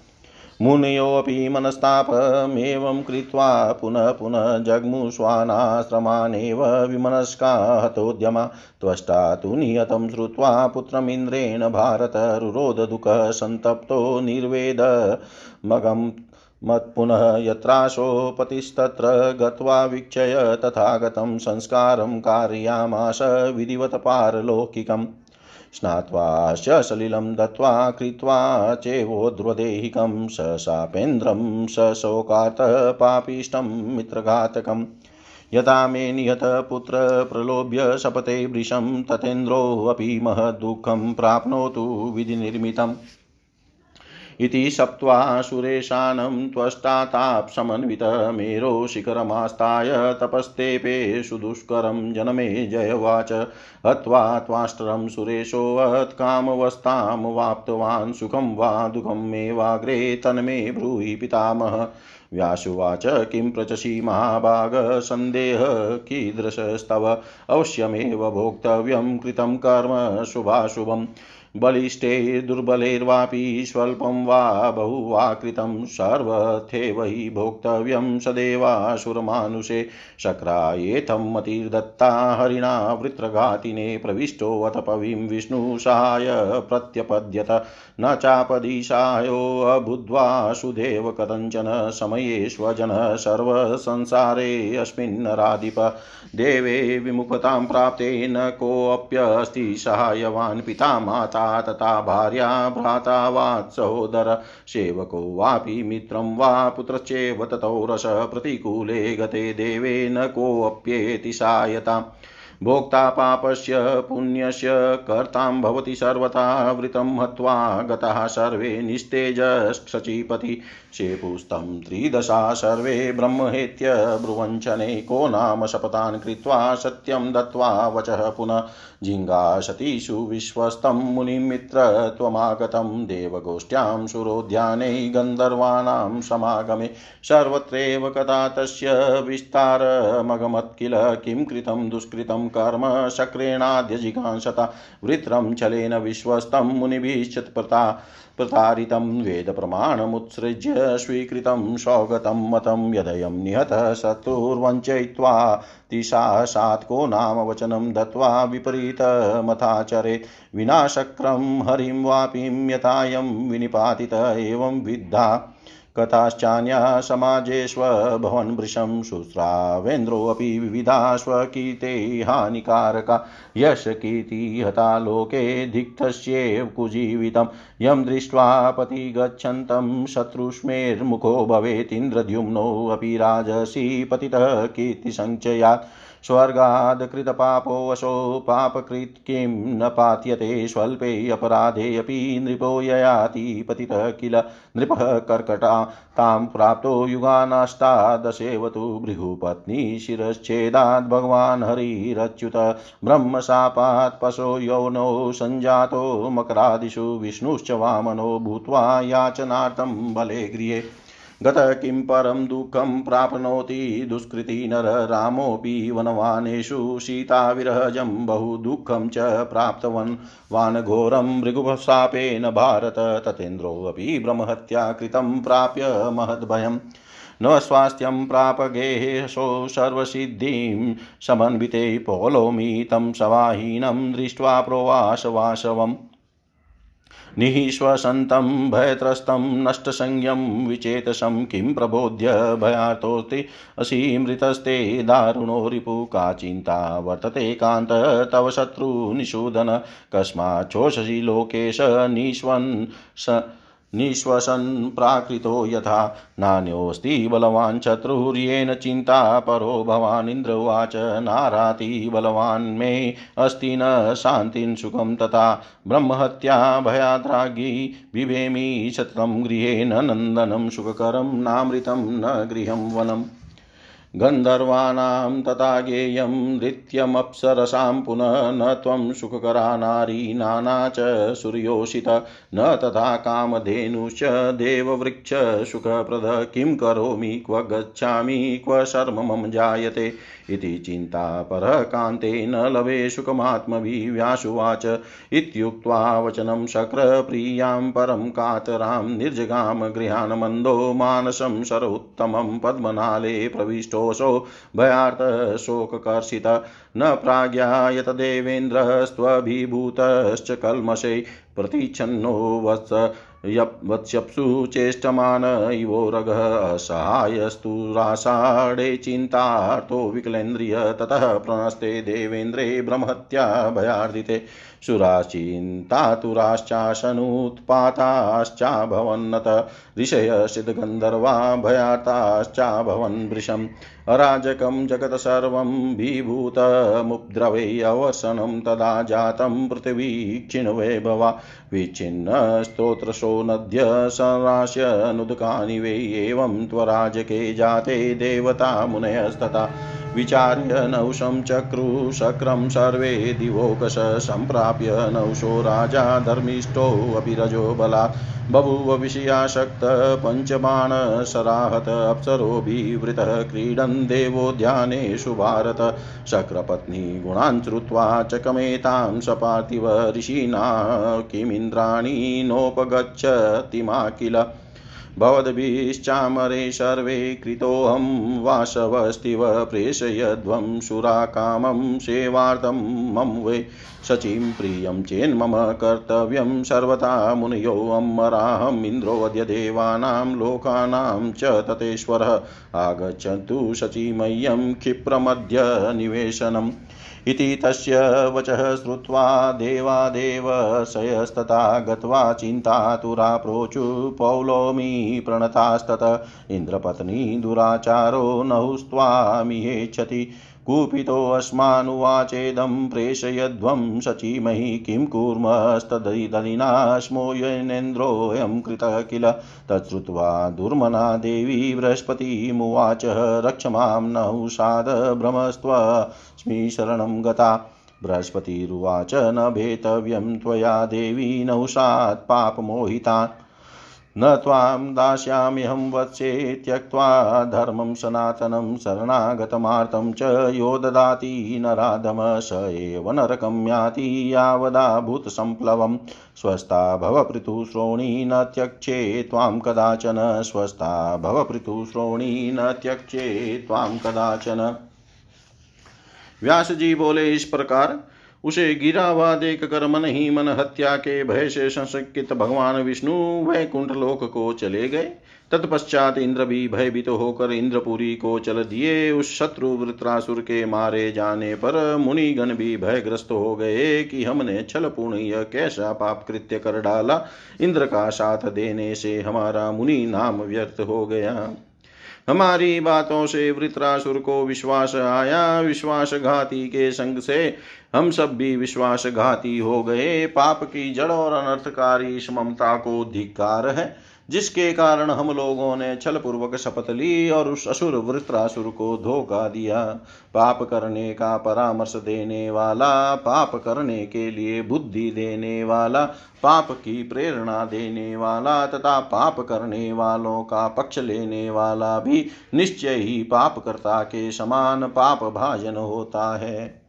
मुनयोऽपि मनस्तापमेवं कृत्वा पुनः पुनः जग्मुष्वानाश्रमानेव विमनस्का हतोद्यमा त्वष्टा तु नियतं श्रुत्वा पुत्रमिन्द्रेण भारत रुरोधदुःखः सन्तप्तो मत्पुनः यत्राशोपतिस्तत्र गत्वा वीक्षय तथागतं संस्कारं कारयामास विधिवत स्नात्वाश्च सलिलं दत्त्वा कृत्वा चेवोद्वदेहिकं स शापेन्द्रं स शोकार्तः पापिष्टं मित्रघातकम् यथा मे निहतपुत्र प्रलोभ्य शपते वृषं तथेन्द्रोऽपि महद्दुःखं प्राप्नोतु विधिनिर्मितम्। इति सप्त्वा सुरेशानं त्वष्टाताप्समन्वितमेरो शिखरमास्ताय तपस्तेपे सुदुष्करं जनमे जयवाच। हत्वा त्वाष्ट्रं सुरेशोऽत्कामवस्तां वाप्तवान् सुखं वा दुःखमेवाग्रे तन्मे ब्रूहि पितामह। व्यासुवाच किं प्रचसि महाभाग सन्देह कीदृशस्तव? अवश्यमेव भोक्तव्यं कृतं कर्म शुभाशुभम्। बलिष्ठे दुर्बलैर्वापि स्वल्पं वा बहु वा कृतं सर्वथेव हि भोक्तव्यं सदेवासुरमानुषे शक्रायेथं मतिर्दत्ता हरिणा वृत्रघातिने प्रविष्टोऽथ पवीं विष्णुसाय प्रत्यपद्यत न चापदिशायोऽबुद्ध्वा सुदेव कथञ्चन समये स्वजनः सर्वसंसारेऽस्मिन्नराधिप देवे विमुखतां प्राप्ते न कोऽप्यस्ति सहायवान् पिता माता तथा भार्या भ्राता वा सहोदर। सेवको वापि मित्रं वा पुत्रश्चेव ततो रस प्रतिकूले गते देवे न कोऽप्येति सायताम् भोक्ता पापस्य पुण्यस्य कर्तां भवति सर्वथा वृतं हत्वा गताः सर्वे निस्तेजश्चीपति शेपुस्तं त्रिदशा सर्वे ब्रह्महेत्य ब्रुवञ्चने को नाम शपथान् कृत्वा सत्यं दत्त्वा वचः पुनः जिङ्गाशतीषु विश्वस्तं मुनिमित्र त्वमागतं देवगोष्ठ्यां सुरोद्याने गन्धर्वाणां समागमे। सर्वत्रैव कदा तस्य विस्तारमगमत् किल किं कृतं दुष्कृतं कर्म शक्रेणाद्यजिघांसता। वृत्रं छलेन विश्वस्तं मुनिभिश्च प्रता प्रतारितं वेदप्रमाणमुत्सृज्य स्वीकृतं स्वगतं मतं यदयं निहतः शत्रुर्वञ्चयित्वा तिशासात्को नाम वचनं दत्त्वा विपरीतमथाचरेत् विनाशक्रं हरिं वापिं यथायं विनिपातित एवं विद्धा कथाश्चान्या समाजेष्वभवन् वृषं शुश्रावेन्द्रोऽपि विविधा स्वकीर्ते हानिकारका यशकीर्ति हता लोके धिक्तस्येव कुजीवितं। यं दृष्ट्वा पतिगच्छन्तं शत्रुष्मेर्मुखो भवेदिन्द्रद्युम्नोऽपि राजसी पतितः कीर्तिसञ्चयात्। स्वर्गादकृतपापोऽशो पापकृत् किं न पात्यते स्वल्पे अपराधेऽपि नृपो ययाति पतितः किल नृपः कर्कटा। तां प्राप्तो युगानाष्टादशेव तु भृगुपत्नी शिरश्छेदात् भगवान् हरिरच्युत। ब्रह्मशापात् पशो यौनो सञ्जातो मकरादिषु विष्णुश्च वामनो भूत्वा याचनार्थं बले गृहे। गतः किं परं दुःखं प्राप्नोति दुष्कृति नर रामोऽपि वनवानेषु सीताविरहजं बहु दुःखं च प्राप्तवन्। वानघोरं मृगुशापेन भारत ततेन्द्रोऽपि ब्रह्महत्या कृतं प्राप्य महद्भयम्। न स्वास्थ्यं प्राप गेहेशो सर्वसिद्धिं, समन्विते पोलोमि तं सवाहीनं दृष्ट्वा प्रोवासवासवम्। निःश्वसन्तं भयत्रस्तं नष्टसंज्ञं विचेतसं किं प्रबोध्य भयातोऽस्ति असीमृतस्ते दारुणो रिपु का चिन्ता वर्तते कान्त तव शत्रुनिषूदन कस्माच्छोषसि लोकेश निष्वन् स निःश्वसन् प्राकृतो यथा। नान्योऽस्ति बलवान् शत्रुर्येण चिन्ता, परो भवान् इन्द्र उवाच। नाराति बलवान् मे अस्ति न शान्तिं सुखं तथा। ब्रह्महत्या भयाद्रागी बिभेमि शतं गृहे न नन्दनं सुखकरं नामृतं न गृहं वनम्। गन्धर्वाणां तथा गेयं नृत्यमप्सरसां पुनः न त्वं सुखकरा नारी नाना च सूर्योषित, न तथा कामधेनुश्च देववृक्षसुखप्रद किं करोमि, क्व गच्छामि, क्व शर्म मम जायते। इति चिन्ता परकान्ते न लवे सुखमात्मविव्यासुवाच इत्युक्त्वा वचनं शक्रप्रियाँ परं कातरां निर्जगाम गृहान् मन्दो मानसं शरोत्तमं पद्मनाले प्रविष्टोऽसौ भयार्तशोककर्षित न प्राज्ञायत देवेन्द्रस्त्वभिभूतश्च कल्मषे प्रतिच्छन्नो वत्स वत्स्यप्सु चेष्टमान इवोरगः सहायस्तु राषाढे चिन्तार्थो विकलेन्द्रिय ततः प्रणस्ते देवेन्द्रे ब्रह्मत्या भयार्दिते सुराश्चिन्तातुराश्चाशनुत्पाताश्चाभवन्नत ऋषयसिद्धगन्धर्वा भयाताश्चाभवन् वृशम् अराजकं जगत् सर्वं विभूतमुपद्रवे अवसनं तदा जातं पृथिवी क्षिण्वे भवा विच्छिन्नस्तोत्रशो नद्य संराश्य नुदकानि वै एवं त्वराजके जाते देवता मुनयस्तथा विचार्य नौशं चक्रुशक्रं सर्वे दिवोकश सम्प्राप्य नौशो राजा धर्मिष्ठोऽपि बलात्। बभूव विषयाशक्त पञ्चबाणशराहत अप्सरोभिवृतः क्रीडन् देवोद्यानेषु भारत। शक्रपत्नी गुणान् श्रुत्वा चकमेतां सपार्थिव ऋषिणा किमिन्द्राणि नोपगच्छति मा किल भवद्भिश्चामरे सर्वे कृतोऽहं वासवस्तिव प्रेषयध्वं सुराकामं सेवार्थं मम वै शचीं प्रियं चेन्मम कर्तव्यं सर्वथा मुनयोऽमराहम् इन्द्रोऽद्य देवानां लोकानां च ततेश्वरः आगच्छन्तु शचीमह्यं क्षिप्रमद्य निवेशनम् इति तस्य वचः श्रुत्वा देवादेव शयस्तथा गत्वा चिन्तातुराप्रोचु पौलोमी प्रणतास्तत इन्द्रपत्नी दुराचारो नहुस्त्वामिहेच्छति। कुपितोऽस्मानुवाचेदं प्रेषयध्वं सचीमहि किं कुर्मस्तदलिना स्मो येनेन्द्रोऽयं कृतः किल? तच्छ्रुत्वा दुर्मना देवी बृहस्पतिमुवाच, रक्ष माँ नहुषाद भ्रमस्त्वस्मि शरणं गता। बृहस्पतिरुवाच न भेतव्यं, त्वया देवी पापमोहितान्। न त्वां दास्याम्यहं वत्से त्यक्त्वा धर्मं सनातनं शरणागतमार्तं च यो ददाति नराधम स एव नरकं याति स्वस्था भव पृथुश्रोणी न त्यक्षे त्वां कदाचन। स्वस्था भव पृथुश्रोणी न त्यक्षे त्वां कदाचन। व्यास जी बोले, इस प्रकार उसे गिरा हुआ देख कर मन ही मन हत्या के भय से संशकित भगवान विष्णु वैकुंठ लोक को चले गए। तत्पश्चात इंद्र भी भयभीत तो होकर इंद्रपुरी को चल दिए। उस शत्रु वृत्रासुर के मारे जाने पर मुनिगण भी भयग्रस्त हो गए कि हमने छल पूर्ण यह कैसा पाप कृत्य कर डाला। इंद्र का साथ देने से हमारा मुनि नाम व्यर्थ हो गया। हमारी बातों से वृत्रासुर को विश्वास आया। विश्वासघाती के संग से हम सब भी विश्वासघाती हो गए। पाप की जड़ और अनर्थकारी ममता को धिकार है। जिसके कारण हम लोगों ने छल पूर्वक शपथ ली और उस असुर वृत्रासुर को धोखा दिया। पाप करने का परामर्श देने वाला, पाप करने के लिए बुद्धि देने वाला, पाप की प्रेरणा देने वाला तथा पाप करने वालों का पक्ष लेने वाला भी निश्चय ही पापकर्ता के समान पाप भाजन होता है।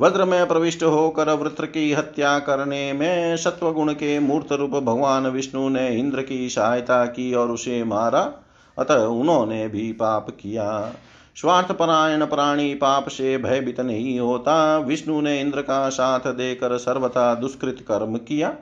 वज्र में प्रविष्ट होकर वृत्र की हत्या करने में सत्वगुण के मूर्त रूप भगवान विष्णु ने इंद्र की सहायता की और उसे मारा, अतः उन्होंने भी पाप किया। स्वार्थ परायण प्राणी पाप से भयभीत नहीं होता। विष्णु ने इंद्र का साथ देकर सर्वथा दुष्कृत कर्म किया।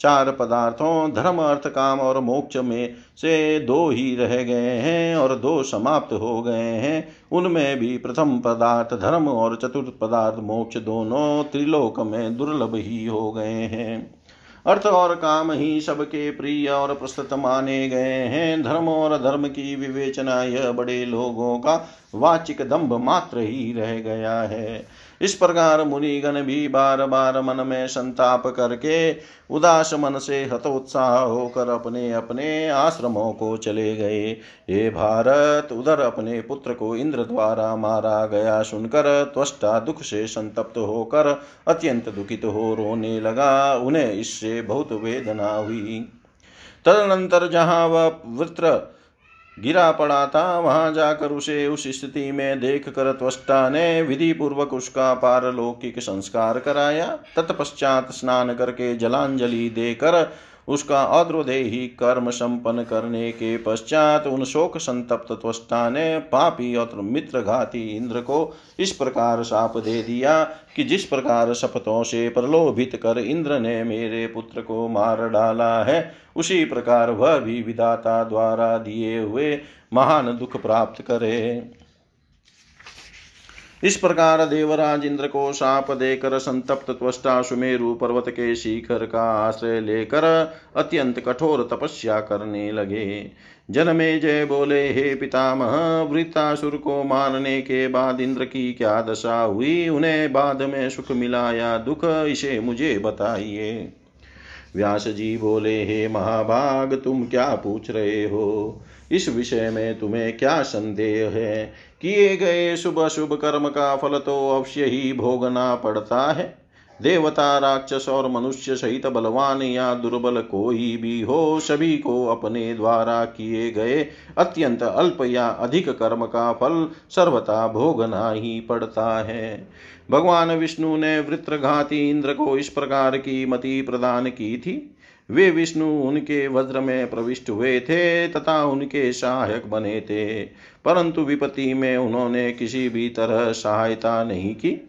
चार पदार्थों, धर्म, अर्थ, काम और मोक्ष में से दो ही रह गए हैं और दो समाप्त हो गए हैं। उनमें भी प्रथम पदार्थ धर्म और चतुर्थ पदार्थ मोक्ष दोनों त्रिलोक में दुर्लभ ही हो गए हैं। अर्थ और काम ही सबके प्रिय और प्रस्तुत माने गए हैं। धर्म और धर्म की विवेचना यह बड़े लोगों का वाचिक दंभ मात्र ही रह गया है। इस प्रकार मुनिगण भी बार बार मन में संताप करके उदास मन से हतोत्साह होकर अपने अपने आश्रमों को चले गए। हे भारत, उधर अपने पुत्र को इंद्र द्वारा मारा गया सुनकर त्वष्टा दुख से संतप्त होकर अत्यंत दुखित हो रोने लगा। उन्हें इससे बहुत वेदना हुई। तदनंतर जहाँ वह वृत्र गिरा पड़ा था, वहाँ जाकर उसे उस स्थिति में देख कर त्वष्टा ने विधि पूर्वक उसका पारलौकिक संस्कार कराया। तत्पश्चात स्नान करके जलांजलि देकर उसका अद्रोदेही कर्म संपन्न करने के पश्चात उन शोक संतप्त त्वष्टा ने पापी और मित्रघाती इंद्र को इस प्रकार साप दे दिया कि जिस प्रकार शपथों से प्रलोभित कर इंद्र ने मेरे पुत्र को मार डाला है, उसी प्रकार वह भी विधाता द्वारा दिए हुए महान दुख प्राप्त करे। इस प्रकार देवराज इंद्र को साप देकर संतप्त त्वष्टा सुमेरु पर्वत के शिखर का आश्रय लेकर अत्यंत कठोर तपस्या करने लगे। जनमे जय बोले, हे पितामह वृतासुर को मारने के बाद इंद्र की क्या दशा हुई? उन्हें बाद में सुख मिला या दुख? इसे मुझे बताइए। व्यास जी बोले, हे महाभाग तुम क्या पूछ रहे हो? इस विषय में तुम्हें क्या संदेह है? किए गए शुभ शुभ कर्म का फल तो अवश्य ही भोगना पड़ता है। देवता, राक्षस और मनुष्य सहित बलवान या दुर्बल कोई भी हो, सभी को अपने द्वारा किए गए अत्यंत अल्प या अधिक कर्म का फल सर्वथा भोगना ही पड़ता है। भगवान विष्णु ने वृत्रघाती इंद्र को इस प्रकार की मति प्रदान की थी। वे विष्णु उनके वज्र में प्रविष्ट हुए थे तथा उनके सहायक बने थे, परंतु विपत्ति में उन्होंने किसी भी तरह सहायता नहीं की।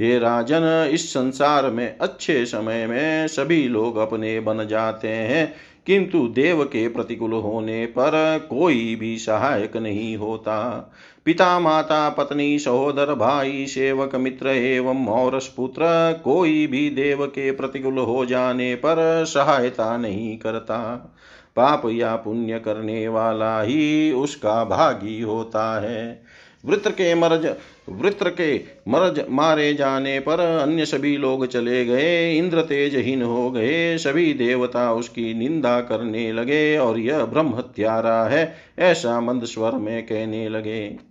ये राजन, इस संसार में अच्छे समय में सभी लोग अपने बन जाते हैं। किंतु देव के प्रतिकूल होने पर कोई भी सहायक नहीं होता। पिता माता पत्नी, सहोदर, भाई, सेवक, मित्र एवं और पुत्र कोई भी देव के प्रतिकूल हो जाने पर सहायता नहीं करता। पाप या पुण्य करने वाला ही उसका भागी होता है। वृत्र के मरज, वृत्र के मरज मारे जाने पर अन्य सभी लोग चले गए इंद्र तेजहीन हो गए, सभी देवता उसकी निंदा करने लगे और यह ब्रह्म हत्यारा है, ऐसा मंद स्वर में कहने लगे।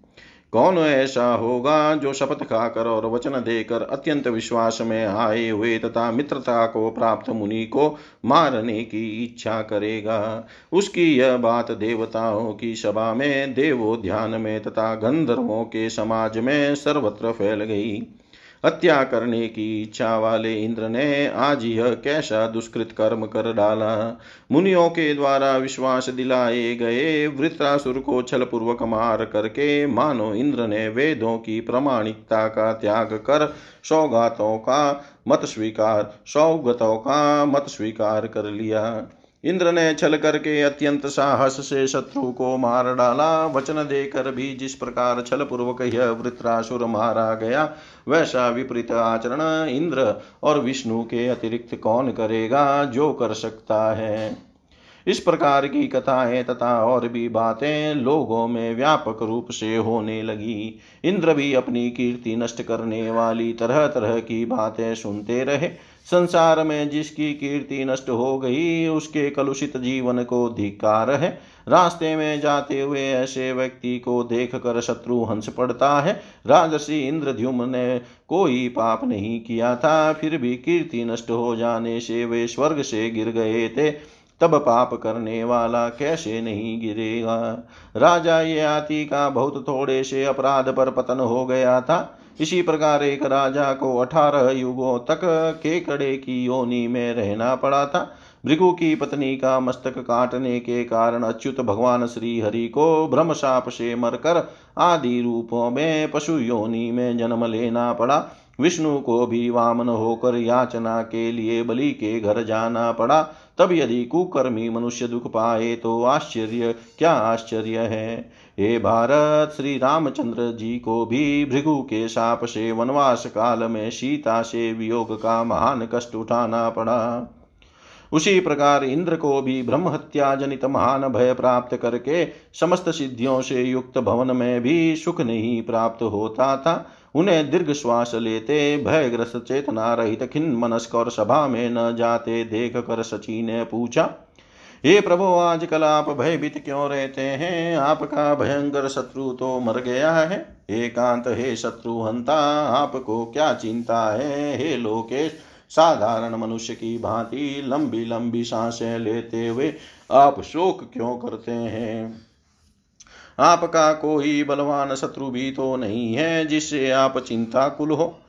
कौन ऐसा होगा जो शपथ खाकर और वचन देकर अत्यंत विश्वास में आए हुए तथा मित्रता को प्राप्त मुनि को मारने की इच्छा करेगा? उसकी यह बात देवताओं की सभा में देवोध्यान में तथा गंधर्वों के समाज में सर्वत्र फैल गई। हत्या करने की इच्छा वाले इंद्र ने आज यह कैसा दुष्कृत कर्म कर डाला? मुनियों के द्वारा विश्वास दिलाए गए वृत्रासुर को छल पूर्वक मार करके मानो इंद्र ने वेदों की प्रमाणिकता का त्याग कर सौगातों का मत स्वीकार, सौगतों का मत स्वीकार कर लिया। इंद्र ने छल करके अत्यंत साहस से शत्रु को मार डाला। वचन देकर भी जिस प्रकार छल पूर्वक यह वृत्रासुर मारा गया, वैसा विपरीत आचरण इंद्र और विष्णु के अतिरिक्त कौन करेगा? जो कर सकता है। इस प्रकार की कथाएँ तथा और भी बातें लोगों में व्यापक रूप से होने लगी। इंद्र भी अपनी कीर्ति नष्ट करने वाली तरह तरह की बातें सुनते रहे। संसार में जिसकी कीर्ति नष्ट हो गई, उसके कलुषित जीवन को धिकार है। रास्ते में जाते हुए ऐसे व्यक्ति को देख कर शत्रु हंस पड़ता है। राजसी इंद्रद्युम ने कोई पाप नहीं किया था, फिर भी कीर्ति नष्ट हो जाने से वे स्वर्ग से गिर गए थे। तब पाप करने वाला कैसे नहीं गिरेगा? राजा ये आती का बहुत थोड़े से अपराध पर पतन हो गया था। इसी प्रकार एक राजा को अठारह युगों तक केकड़े की योनि में रहना पड़ा था। भृगु की पत्नी का मस्तक काटने के कारण अच्युत भगवान श्री हरि को भ्रम साप से मरकर आदि रूपों में पशु योनि में जन्म लेना पड़ा। विष्णु को भी वामन होकर याचना के लिए बलि के घर जाना पड़ा। तब यदि कुकर्मी मनुष्य दुख पाए तो आश्चर्य, क्या आश्चर्य है? हे भारत, श्री रामचंद्र जी को भी भृगु के साप से वनवास काल में सीता से वियोग का महान कष्ट उठाना पड़ा। उसी प्रकार इंद्र को भी ब्रह्म हत्या जनित महान भय प्राप्त करके समस्त सिद्धियों से युक्त भवन में भी सुख नहीं प्राप्त होता था। उन्हें दीर्घ श्वास लेते, भयग्रस्त चेतना रहित खिन मनस्क और सभा में न जाते देख कर सची ने पूछा, हे प्रभु, आजकल आप भयभीत क्यों रहते हैं? आपका भयंकर शत्रु तो मर गया है। एकांत हे शत्रु हंता, आपको क्या चिंता है? हे लोकेश, साधारण मनुष्य की भांति लंबी लंबी साँसें लेते हुए आप शोक क्यों करते हैं? आपका कोई बलवान शत्रु भी तो नहीं है जिससे आप चिंता कुल हो।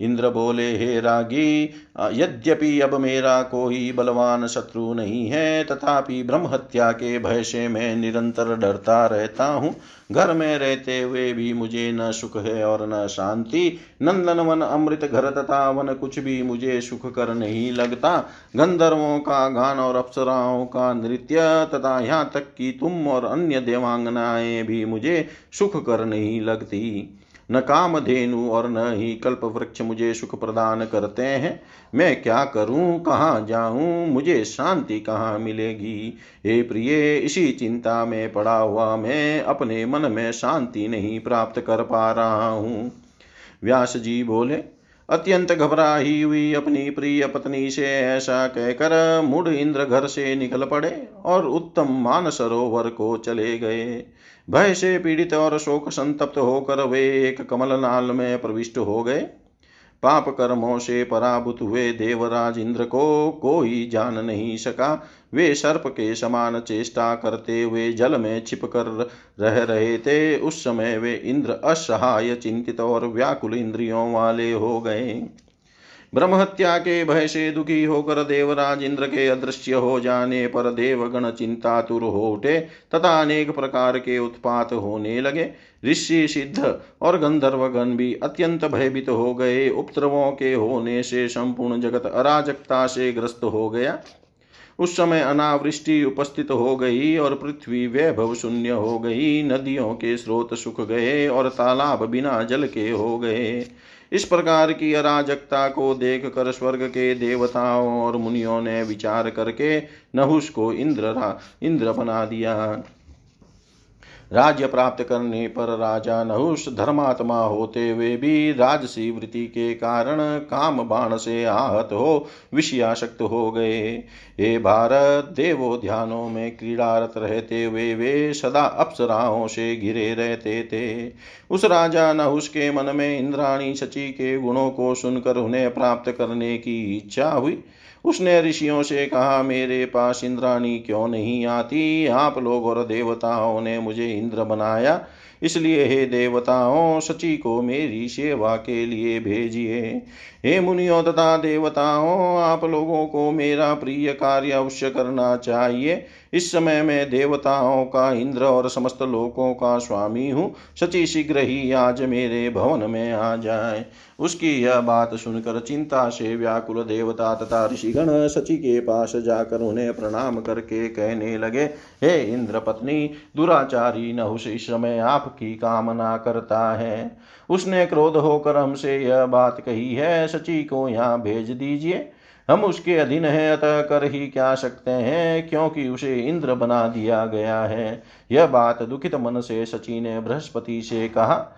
इंद्र बोले, हे रागी, यद्यपि अब मेरा कोई बलवान शत्रु नहीं है, तथापि ब्रह्म हत्या के भय से मैं निरंतर डरता रहता हूँ। घर में रहते हुए भी मुझे न सुख है और न शांति। नंदन वन, अमृत घर तथा वन, कुछ भी मुझे सुख कर नहीं लगता। गंधर्वों का गान और अप्सराओं का नृत्य, तथा यहाँ तक कि तुम और अन्य देवांगनाएँ भी मुझे सुख कर नहीं लगती। न काम धेनु और न ही कल्प वृक्ष मुझे सुख प्रदान करते हैं। मैं क्या करूँ, कहाँ जाऊँ, मुझे शांति कहाँ मिलेगी? हे प्रिय, इसी चिंता में पड़ा हुआ मैं अपने मन में शांति नहीं प्राप्त कर पा रहा हूँ। व्यास जी बोले, अत्यंत घबराही हुई अपनी प्रिय पत्नी से ऐसा कहकर मुड इंद्र घर से निकल पड़े और उत्तम मान सरोवर को चले गए। भय से पीड़ित और शोक संतप्त होकर वे एक कमल नाल में प्रविष्ट हो गए। पाप कर्मों से पराभूत हुए देवराज इंद्र को कोई जान नहीं सका। वे सर्प के समान चेष्टा करते हुए जल में छिप कर रह रहे थे। उस समय वे इंद्र असहाय, चिंतित और व्याकुल इंद्रियों वाले हो गए। ब्रह्महत्या के भय से दुखी होकर देवराज इंद्र के अदृश्य हो जाने पर देवगण चिंतातुर हो उठे तथा अनेक प्रकार के उत्पात होने लगे। ऋषि सिद्ध और गंधर्वगण भी अत्यंत भयभीत हो गए। उपद्रवों के होने से संपूर्ण जगत अराजकता से ग्रस्त हो गया। उस समय अनावृष्टि उपस्थित हो गई और पृथ्वी वैभव शून्य हो गई। नदियों के स्रोत सुख गए और तालाब बिना जल के हो गए। इस प्रकार की अराजकता को देख कर स्वर्ग के देवताओं और मुनियों ने विचार करके नहुष को इंद्र इंद्र बना दिया। राज्य प्राप्त करने पर राजा नहुष धर्मात्मा होते हुए भी राजसी वृत्ति के कारण काम बाण से आहत हो, विषयाशक्त हो गए। हे भारत, देवो ध्यानों में क्रीड़ारत रहते हुए वे सदा अप्सराओं से घिरे रहते थे। उस राजा नहुष के मन में इंद्राणी शची के गुणों को सुनकर उन्हें प्राप्त करने की इच्छा हुई। उसने ऋषियों से कहा, मेरे पास इंद्राणी क्यों नहीं आती? आप लोग और देवताओं ने मुझे इंद्र बनाया। इसलिए हे देवताओं सची को मेरी सेवा के लिए भेजिए। हे मुनियों तथा देवताओं, आप लोगों को मेरा प्रिय कार्य अवश्य करना चाहिए। इस समय मैं देवताओं का, इंद्र और समस्त लोकों का स्वामी हूँ। सची शीघ्र ही आज मेरे भवन में आ जाए। उसकी यह बात सुनकर चिंता से व्याकुल देवता तथा ऋषिगण सची के पास जाकर उन्हें प्रणाम करके कहने लगे, हे इंद्र पत्नी दुराचारी न उस समय आपकी कामना करता है। उसने क्रोध होकर हमसे यह बात कही है। सची को यहाँ भेज दीजिए। हम उसके अधीन है, अतः कर ही क्या सकते हैं, क्योंकि उसे इंद्र बना दिया गया है। यह बात दुखित मन से सची ने बृहस्पति से कहा।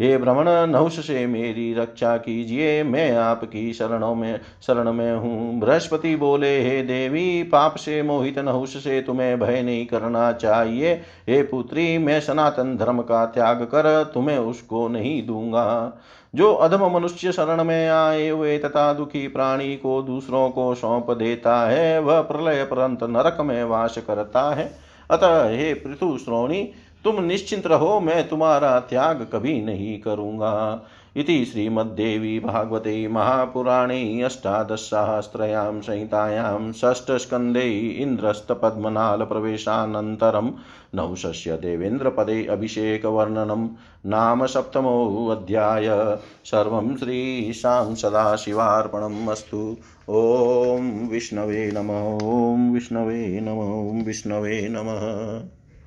हे भ्रमण नहुष से मेरी रक्षा कीजिए, मैं आपकी शरणों में, शरण में हूँ। बृहस्पति बोले, हे देवी, पाप से मोहित नहुष से तुम्हें भय नहीं करना चाहिए। हे पुत्री, मैं सनातन धर्म का त्याग कर तुम्हें उसको नहीं दूँगा। जो अधम मनुष्य शरण में आए हुए तथा दुखी प्राणी को दूसरों को सौंप देता है, वह प्रलय परंत नरक में वास करता है। अतः हे पृथु श्रोणी, तुम निश्चिंत रहो, मैं तुम्हारा त्याग कभी नहीं करूँगा। इति श्रीमद्देवी भागवते महापुराणे अष्टादशसहस्रयां संहितायां षष्ठस्कन्धे इन्द्रस्तपद्मनालप्रवेशानन्तरं नवशस्य देवेन्द्रपदे अभिषेकवर्णनं नाम सप्तमोऽध्याय। सर्वं श्रीशां सदाशिवार्पणम् अस्तु। ॐ विष्णवे नमः, ॐ विष्णवे नमः विष्णवे नमः।